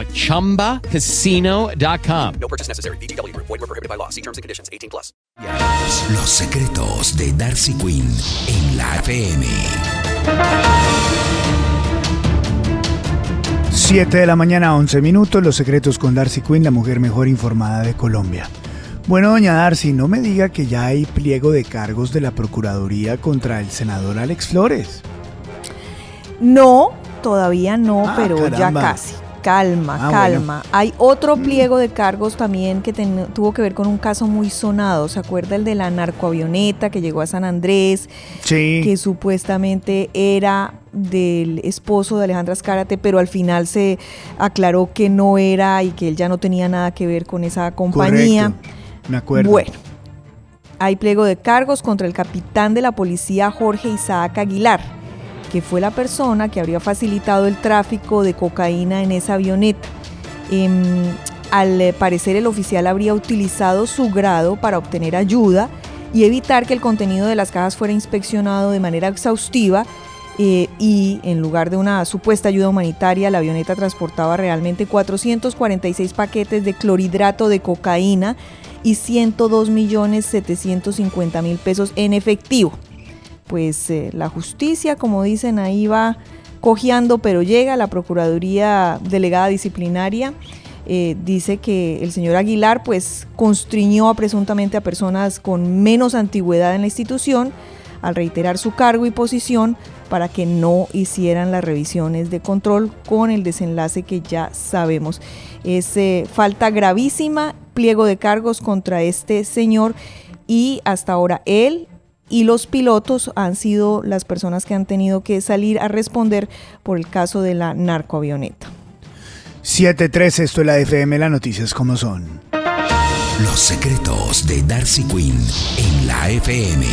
at ChumbaCasino.com. No purchase necessary. VGW Group. Void were prohibited by law. See terms and conditions. 18 plus. Los secretos de Darcy Quinn en la FM. 7 de la mañana, 11 minutos. Los secretos con Darcy Quinn, la mujer mejor informada de Colombia. Bueno, doña Darcy, no me diga que ya hay pliego de cargos de la Procuraduría contra el senador Alex Flores. No, todavía no, Ah, pero ya casi. Calma, Ah, calma. Hay otro pliego de cargos también que ten- tuvo que ver con un caso muy sonado. ¿Se acuerda el de la narcoavioneta que llegó a San Andrés? Sí. que supuestamente era del esposo de Alejandra Escárate, pero al final se aclaró que no era y que él ya no tenía nada que ver con esa compañía. Correcto. Me acuerdo. Bueno, hay pliego de cargos contra el capitán de la policía Jorge Isaac Aguilar, que fue la persona que habría facilitado el tráfico de cocaína en esa avioneta. Em, al parecer el oficial habría utilizado su grado para obtener ayuda y evitar que el contenido de las cajas fuera inspeccionado de manera exhaustiva eh, y en lugar de una supuesta ayuda humanitaria, la avioneta transportaba realmente 446 paquetes de clorhidrato de cocaína y 102 millones 750 mil pesos en efectivo. Pues eh, la justicia, como dicen, ahí va cojeando, pero llega la Procuraduría Delegada Disciplinaria. eh, dice que el señor Aguilar pues constriñó a presuntamente a personas con menos antigüedad en la institución al reiterar su cargo y posición para que no hicieran las revisiones de control con el desenlace que ya sabemos. Es eh, falta gravísima, pliego de cargos contra este señor y hasta ahora él y los pilotos han sido las personas que han tenido que salir a responder por el caso de la narcoavioneta. 7-3, esto es la FM, las noticias como son. Los secretos de Darcy Quinn en la FM.